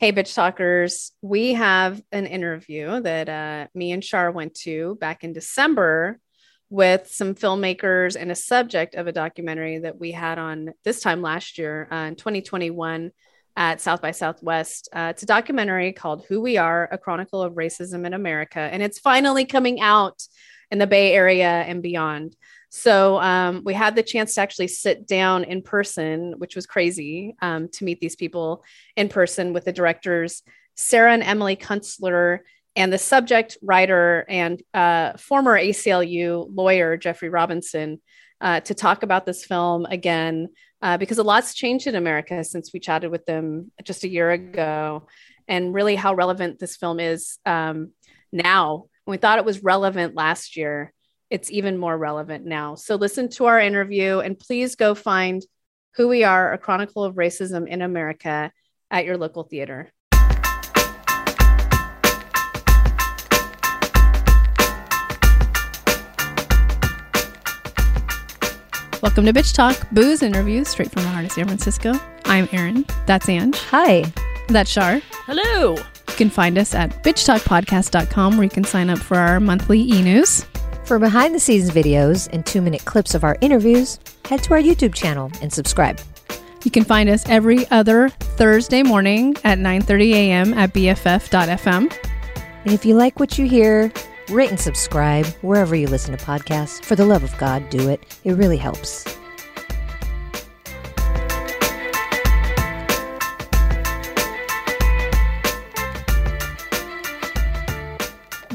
Hey, bitch talkers. We have an interview that uh, me and Shar went to back in December with some filmmakers and a subject of a documentary that we had on this time last year uh, in 2021 at South by Southwest. Uh, it's a documentary called Who We Are A Chronicle of Racism in America. And it's finally coming out in the Bay Area and beyond. So um, we had the chance to actually sit down in person, which was crazy um, to meet these people in person with the directors, Sarah and Emily Kunstler, and the subject writer and uh, former ACLU lawyer, Jeffery Robinson, uh, to talk about this film again, uh, because a lot's changed in America since we chatted with them just a year ago, and really how relevant this film is um, now. We thought it was relevant last year it's even more relevant now. So listen to our interview and please go find Who We Are, a Chronicle of Racism in America at your local theater. Welcome to Bitch Talk, booze interviews straight from the heart of San Francisco. I'm Erin. That's Ange. Hi. That's Shar. Hello. You can find us at bitchtalkpodcast.com where you can sign up for our monthly e news. For behind the scenes videos and two minute clips of our interviews, head to our YouTube channel and subscribe. You can find us every other Thursday morning at 9:30 a.m. at bff.fm. And if you like what you hear, rate and subscribe wherever you listen to podcasts. For the love of God, do it. It really helps.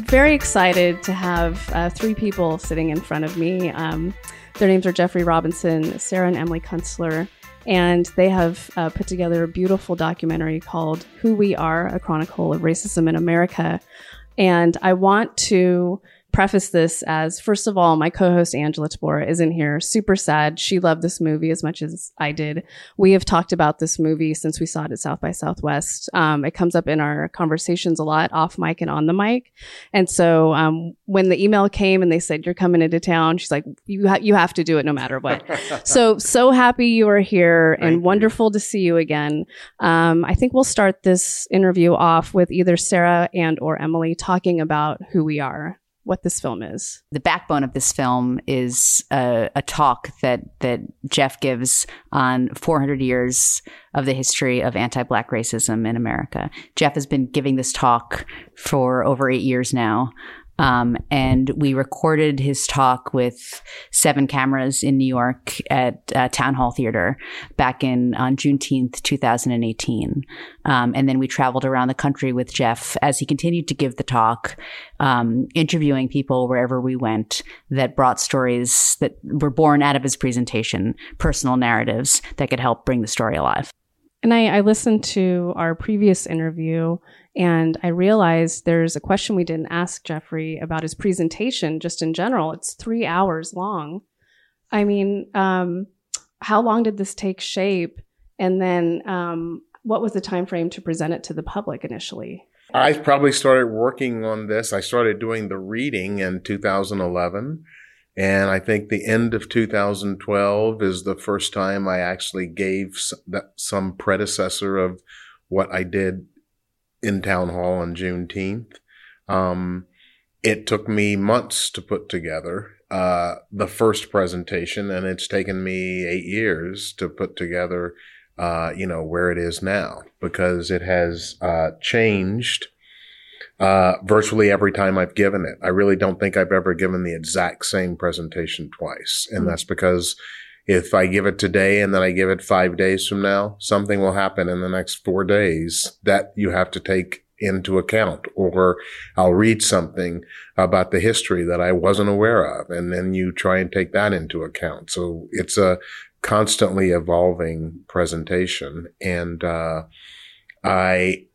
Very excited to have uh, three people sitting in front of me. Um, their names are Jeffery Robinson, Sarah and Emily Kunstler, and they have uh, put together a beautiful documentary called Who We Are, a Chronicle of Racism in America. And I want to preface this as first of all, my co-host Angela Tabora isn't here. Super sad. She loved this movie as much as I did. We have talked about this movie since we saw it at South by Southwest. Um, it comes up in our conversations a lot, off mic and on the mic. And so um, when the email came and they said you're coming into town, she's like, you ha- you have to do it no matter what. so so happy you are here Thank and you. wonderful to see you again. Um, I think we'll start this interview off with either Sarah and or Emily talking about who we are what this film is. The backbone of this film is a, a, talk that that Jeff gives on 400 years of the history of anti-black racism in America. Jeff has been giving this talk for over eight years now. Um, and we recorded his talk with seven cameras in New York at uh, Town Hall Theater back in on Juneteenth, 2018. Um, and then we traveled around the country with Jeff as he continued to give the talk, um, interviewing people wherever we went that brought stories that were born out of his presentation, personal narratives that could help bring the story alive. And I, I listened to our previous interview and I realized there's a question we didn't ask Jeffery about his presentation, just in general. It's three hours long. I mean, um, how long did this take shape? And then um, what was the time frame to present it to the public initially? I probably started working on this. I started doing the reading in 2011. And I think the end of 2012 is the first time I actually gave some predecessor of what I did in town hall on Juneteenth. Um, it took me months to put together uh, the first presentation, and it's taken me eight years to put together, uh, you know, where it is now because it has uh, changed uh, virtually every time I've given it. I really don't think I've ever given the exact same presentation twice, and mm-hmm. that's because if I give it today and then I give it five days from now, something will happen in the next four days that you have to take into account or I'll read something about the history that I wasn't aware of. And then you try and take that into account. So it's a constantly evolving presentation. And, uh, I,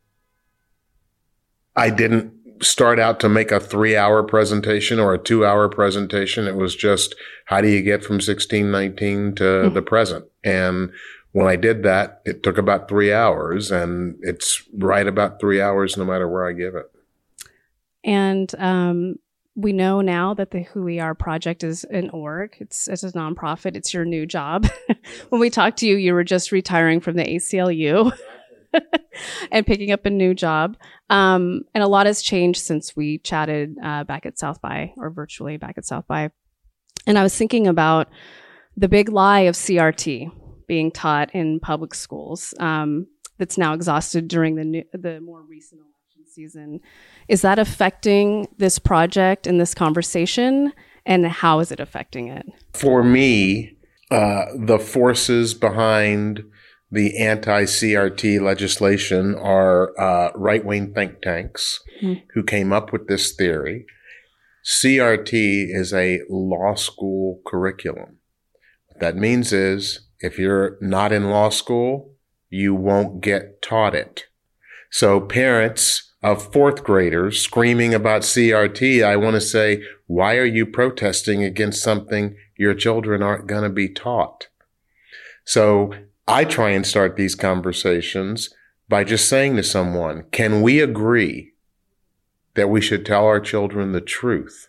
I didn't start out to make a three hour presentation or a two hour presentation. It was just, how do you get from 1619 to mm-hmm. the present? And when I did that, it took about three hours and it's right about three hours no matter where I give it. And, um, we know now that the Who We Are project is an org. It's it's a nonprofit. It's your new job. when we talked to you, you were just retiring from the ACLU. and picking up a new job. Um, and a lot has changed since we chatted uh, back at South by or virtually back at South by. And I was thinking about the big lie of CRT being taught in public schools um, that's now exhausted during the new, the more recent election season. Is that affecting this project and this conversation? And how is it affecting it? For me, uh, the forces behind the anti CRT legislation are uh, right wing think tanks mm. who came up with this theory. CRT is a law school curriculum. What that means is if you're not in law school, you won't get taught it. So parents of fourth graders screaming about CRT, I want to say, why are you protesting against something your children aren't going to be taught? So I try and start these conversations by just saying to someone, can we agree that we should tell our children the truth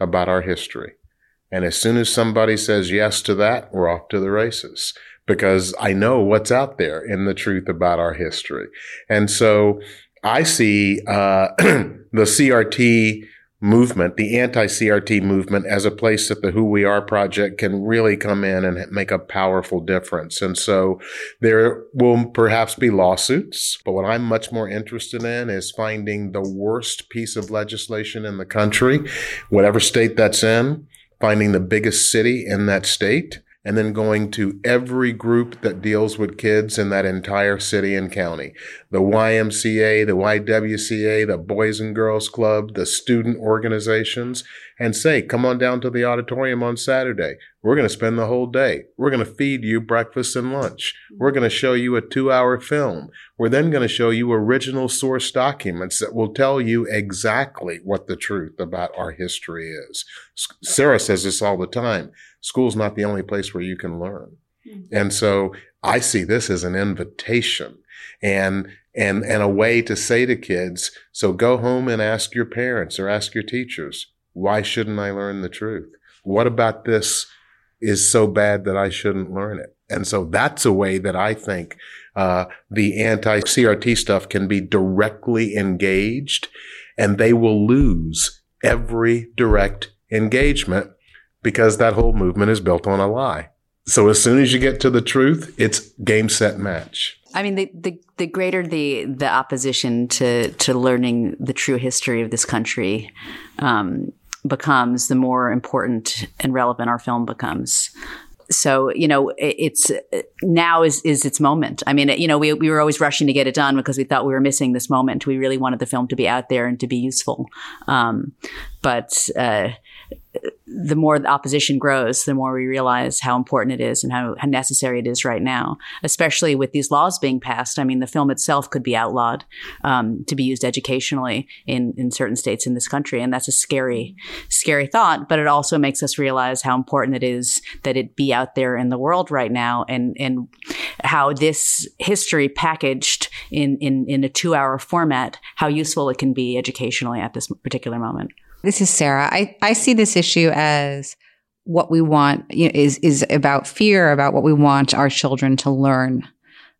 about our history? And as soon as somebody says yes to that, we're off to the races because I know what's out there in the truth about our history. And so I see uh, the CRT movement, the anti-CRT movement as a place that the Who We Are project can really come in and make a powerful difference. And so there will perhaps be lawsuits, but what I'm much more interested in is finding the worst piece of legislation in the country, whatever state that's in, finding the biggest city in that state and then going to every group that deals with kids in that entire city and county. The YMCA, the YWCA, the Boys and Girls Club, the student organizations, and say, come on down to the auditorium on Saturday. We're going to spend the whole day. We're going to feed you breakfast and lunch. We're going to show you a two hour film. We're then going to show you original source documents that will tell you exactly what the truth about our history is. Sarah says this all the time school's not the only place where you can learn. Mm-hmm. And so I see this as an invitation and and and a way to say to kids, so go home and ask your parents or ask your teachers, why shouldn't I learn the truth? What about this is so bad that I shouldn't learn it? And so that's a way that I think uh, the anti-CRT stuff can be directly engaged, and they will lose every direct engagement because that whole movement is built on a lie. So as soon as you get to the truth, it's game, set, match. I mean, the, the, the greater the, the opposition to, to learning the true history of this country, um, becomes, the more important and relevant our film becomes. So, you know, it's now is, is its moment. I mean, you know, we, we were always rushing to get it done because we thought we were missing this moment. We really wanted the film to be out there and to be useful. Um, but, uh, the more the opposition grows, the more we realize how important it is and how, how, necessary it is right now, especially with these laws being passed. I mean, the film itself could be outlawed um, to be used educationally in, in certain states in this country. And that's a scary, scary thought, but it also makes us realize how important it is that it be out there in the world right now and, and how this history packaged in, in, in a two hour format, how useful it can be educationally at this particular moment. This is Sarah. I, I see this issue as what we want you know, is is about fear about what we want our children to learn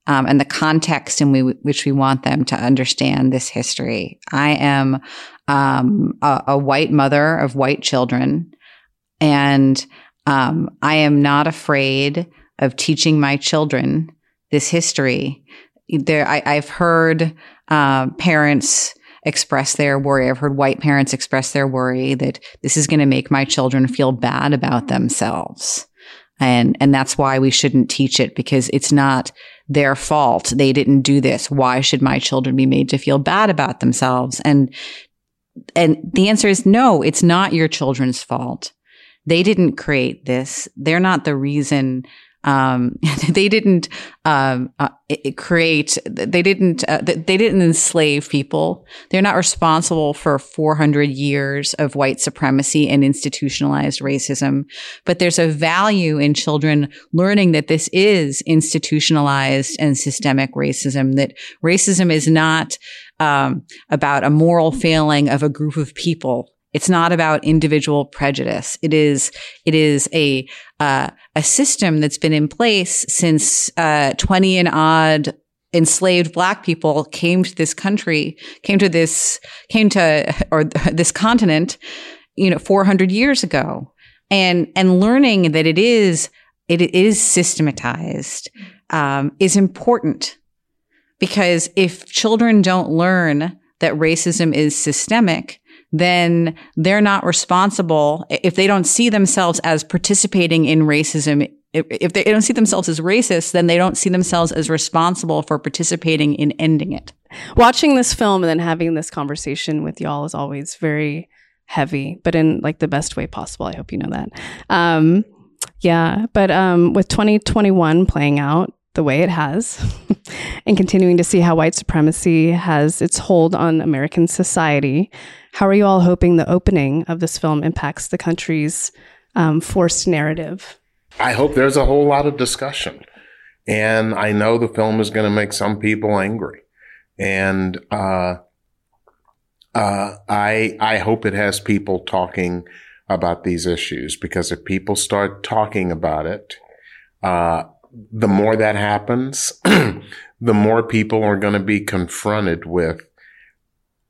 um, and the context in we, which we want them to understand this history. I am um, a, a, white mother of white children, and um, I am not afraid of teaching my children this history. There, I, have heard uh, parents express their worry. I've heard white parents express their worry that this is going to make my children feel bad about themselves. And, and that's why we shouldn't teach it because it's not their fault. They didn't do this. Why should my children be made to feel bad about themselves? And, and the answer is no, it's not your children's fault. They didn't create this. They're not the reason um, they didn't um, uh, create. They didn't. Uh, they didn't enslave people. They're not responsible for 400 years of white supremacy and institutionalized racism. But there's a value in children learning that this is institutionalized and systemic racism. That racism is not um, about a moral failing of a group of people it's not about individual prejudice. It is, it is a, uh, a system that's been in place since, uh, 20 and odd enslaved black people came to this country, came to this, came to, or this continent, you know, 400 years ago. And, and learning that it is, it is systematized, um, is important because if children don't learn that racism is systemic, then they're not responsible if they don't see themselves as participating in racism if, they don't see themselves as racist, then they don't see themselves as responsible for participating in ending it. Watching this film and then having this conversation with y'all is always very heavy, but in like the best way possible. I hope you know that. Um, yeah, but um, with 2021 playing out the way it has, and continuing to see how white supremacy has its hold on American society, how are you all hoping the opening of this film impacts the country's um, forced narrative I hope there's a whole lot of discussion. And I know the film is going to make some people angry. And uh, uh, I I hope it has people talking about these issues because if people start talking about it, uh, the more that happens, the more people are going to be confronted with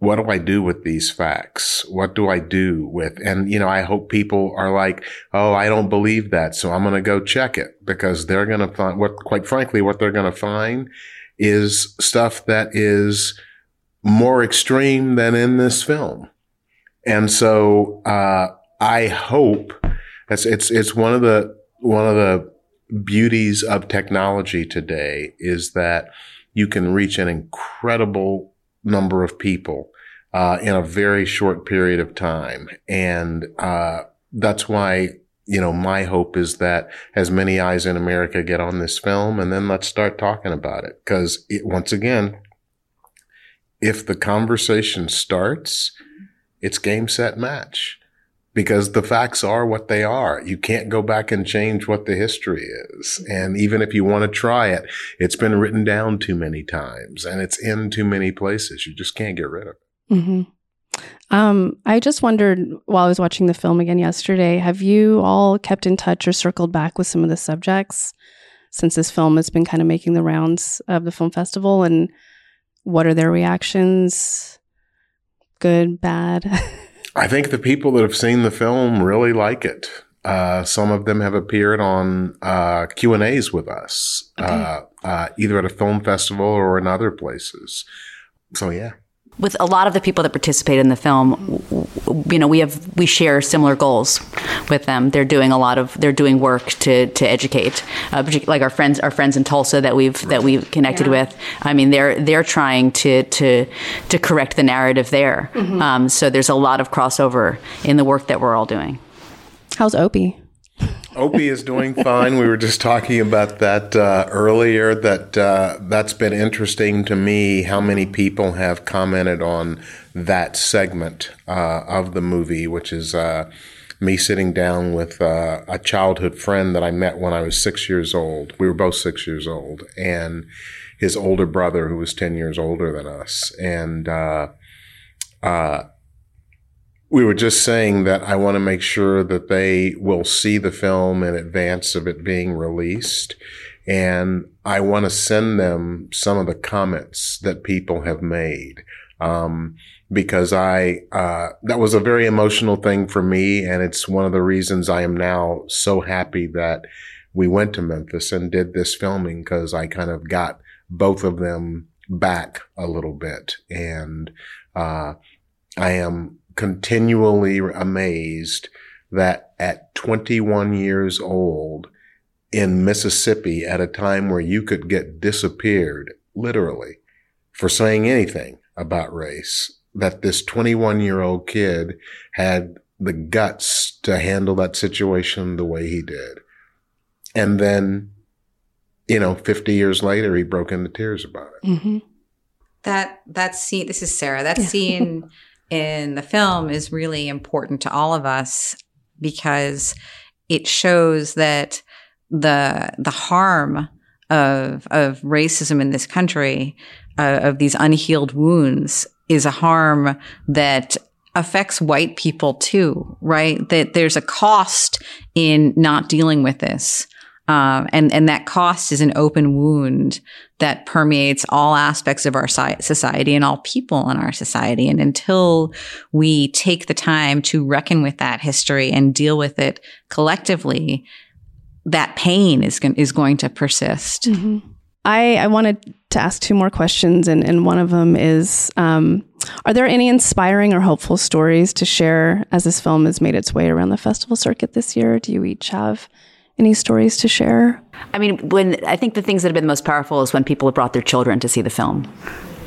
what do I do with these facts? What do I do with, and you know, I hope people are like, oh, I don't believe that. So I'm going to go check it because they're going to find what, quite frankly, what they're going to find is stuff that is more extreme than in this film. And so, uh, I hope it's, it's, it's one of the, one of the beauties of technology today is that you can reach an incredible number of people uh, in a very short period of time. And uh, that's why, you know, my hope is that as many eyes in America get on this film and then let's start talking about it. Because once again, if the conversation starts, it's game, set, match. Because the facts are what they are. You can't go back and change what the history is. And even if you want to try it, it's been written down too many times and it's in too many places. You just can't get rid of it. Mm-hmm. Um, I just wondered while I was watching the film again yesterday, have you all kept in touch or circled back with some of the subjects since this film has been kind of making the rounds of the film festival? And what are their reactions? Good, bad? I think the people that have seen the film really like it. Uh, some of them have appeared on uh, Q and A's with us, okay. uh, uh either at a film festival or in other places. So yeah with a lot of the people that participate in the film, you know, we have we share similar goals with them. They're doing a lot of they're doing work to to educate, uh, like our friends our friends in Tulsa that we've that we've connected yeah. with. I mean, they're they're trying to to to correct the narrative there. Mm-hmm. Um, so there's a lot of crossover in the work that we're all doing. How's Opie? Opie is doing fine. We were just talking about that uh, earlier. That uh, that's been interesting to me. How many people have commented on that segment uh, of the movie, which is uh, me sitting down with uh, a childhood friend that I met when I was six years old. We were both six years old, and his older brother, who was ten years older than us, and uh, we were just saying that I want to make sure that they will see the film in advance of it being released. And I want to send them some of the comments that people have made. Um, because I, uh, that was a very emotional thing for me. And it's one of the reasons I am now so happy that we went to Memphis and did this filming because I kind of got both of them back a little bit. And, uh, I am continually amazed that at 21 years old in Mississippi at a time where you could get disappeared literally for saying anything about race, that this 21 year old kid had the guts to handle that situation the way he did. And then, you know, 50 years later, he broke into tears about it. Mm-hmm. That, that scene, this is Sarah, that scene in the film is really important to all of us because it shows that the the harm of of racism in this country uh, of these unhealed wounds is a harm that affects white people too right? That there's a cost in not dealing with this Um, and, and that cost is an open wound that permeates all aspects of our society and all people in our society. And until we take the time to reckon with that history and deal with it collectively, that pain is, go- is going to persist. Mm-hmm. I, I wanted to ask two more questions, and, and one of them is um, Are there any inspiring or hopeful stories to share as this film has made its way around the festival circuit this year? Do you each have any stories to share? I mean, when I think the things that have been the most powerful is when people have brought their children to see the film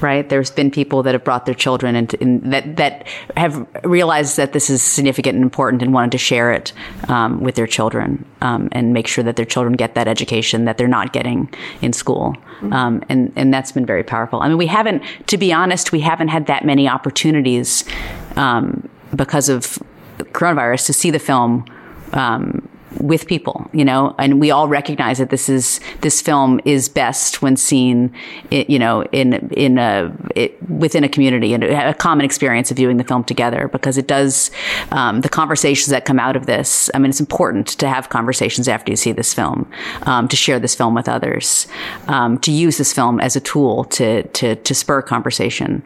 right? There's been people that have brought their children and that that have realized that this is significant and important and wanted to share it um, with their children um, and make sure that their children get that education that they're not getting in school. Mm-hmm. Um, and and that's been very powerful. I mean, we haven't, to be honest, we haven't had that many opportunities um, because of coronavirus to see the film um, with people, you know, and we all recognize that this is this film is best when seen, you know, in in a it, within a community and a common experience of viewing the film together because it does um, the conversations that come out of this. I mean, it's important to have conversations after you see this film, um, to share this film with others, um, to use this film as a tool to to to spur conversation.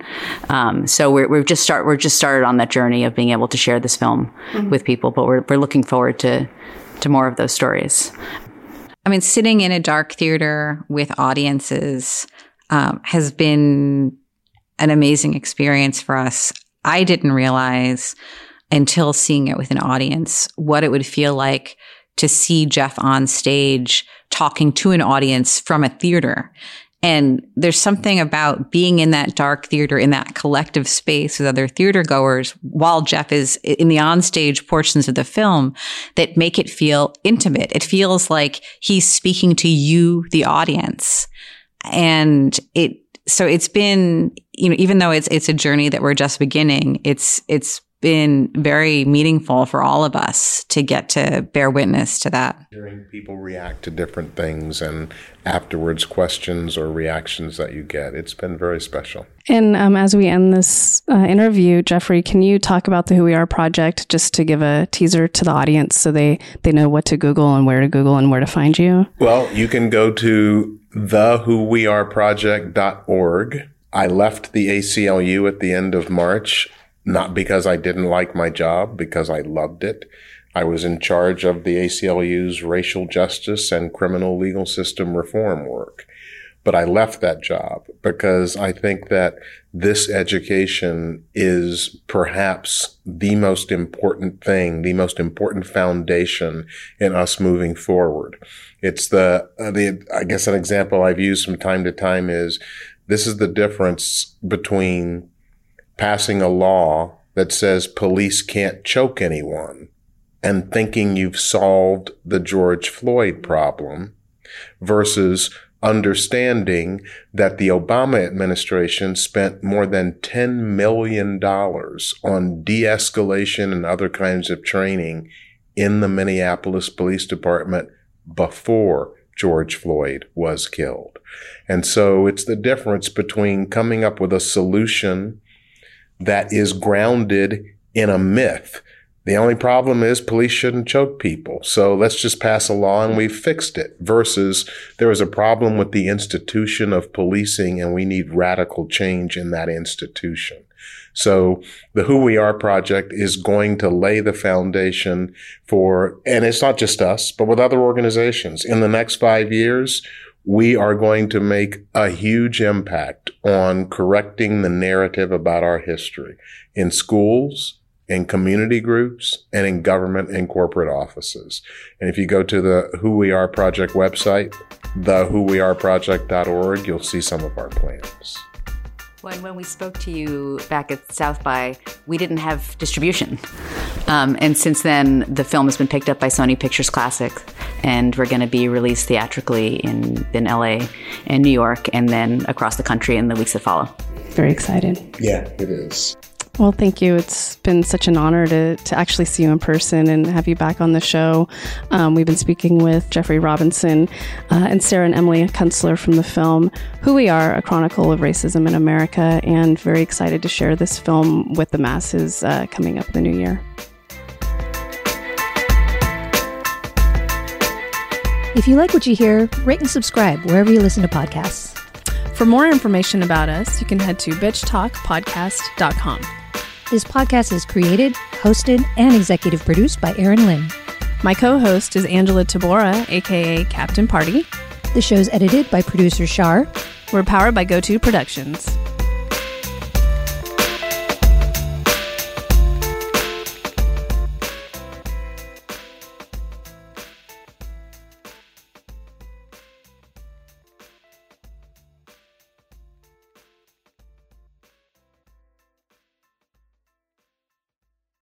Um, so we're we're just start we're just started on that journey of being able to share this film mm-hmm. with people, but we're we're looking forward to to more of those stories. I mean, sitting in a dark theater with audiences um, has been an amazing experience for us. I didn't realize until seeing it with an audience what it would feel like to see Jeff on stage talking to an audience from a theater and there's something about being in that dark theater, in that collective space with other theater goers while Jeff is in the onstage portions of the film that make it feel intimate. It feels like he's speaking to you, the audience. And it, so it's been, you know, even though it's, it's a journey that we're just beginning, it's, it's been very meaningful for all of us to get to bear witness to that. Hearing people react to different things and afterwards questions or reactions that you get, it's been very special. And um, as we end this uh, interview, Jeffery, can you talk about the Who We Are project just to give a teaser to the audience so they, they know what to Google and where to Google and where to find you? Well, you can go to thewhoweareproject.org. I left the ACLU at the end of March not because I didn't like my job, because I loved it. I was in charge of the ACLU's racial justice and criminal legal system reform work. But I left that job because I think that this education is perhaps the most important thing, the most important foundation in us moving forward. It's the, the, I guess an example I've used from time to time is this is the difference between passing a law that says police can't choke anyone and thinking you've solved the George Floyd problem versus understanding that the Obama administration spent more than $10 million on de-escalation and other kinds of training in the Minneapolis Police Department before George Floyd was killed. And so it's the difference between coming up with a solution that is grounded in a myth. The only problem is police shouldn't choke people. So let's just pass a law and we've fixed it versus there is a problem with the institution of policing and we need radical change in that institution. So the Who We Are project is going to lay the foundation for, and it's not just us, but with other organizations in the next five years, we are going to make a huge impact on correcting the narrative about our history in schools, in community groups, and in government and corporate offices. And if you go to the Who We Are Project website, the whoweareproject.org, you'll see some of our plans. When, when we spoke to you back at South by, we didn't have distribution. Um, and since then, the film has been picked up by Sony Pictures Classic, and we're going to be released theatrically in, in LA and New York, and then across the country in the weeks that follow. Very excited. Yeah, it is. Well, thank you. It's been such an honor to, to actually see you in person and have you back on the show. Um, we've been speaking with Jeffery Robinson uh, and Sarah and Emily Kunstler from the film Who We Are, A Chronicle of Racism in America, and very excited to share this film with the masses uh, coming up the new year. If you like what you hear, rate and subscribe wherever you listen to podcasts. For more information about us, you can head to bitchtalkpodcast.com. This podcast is created, hosted, and executive produced by Erin Lynn. My co host is Angela Tabora, aka Captain Party. The show's edited by producer Shar. We're powered by GoTo Productions.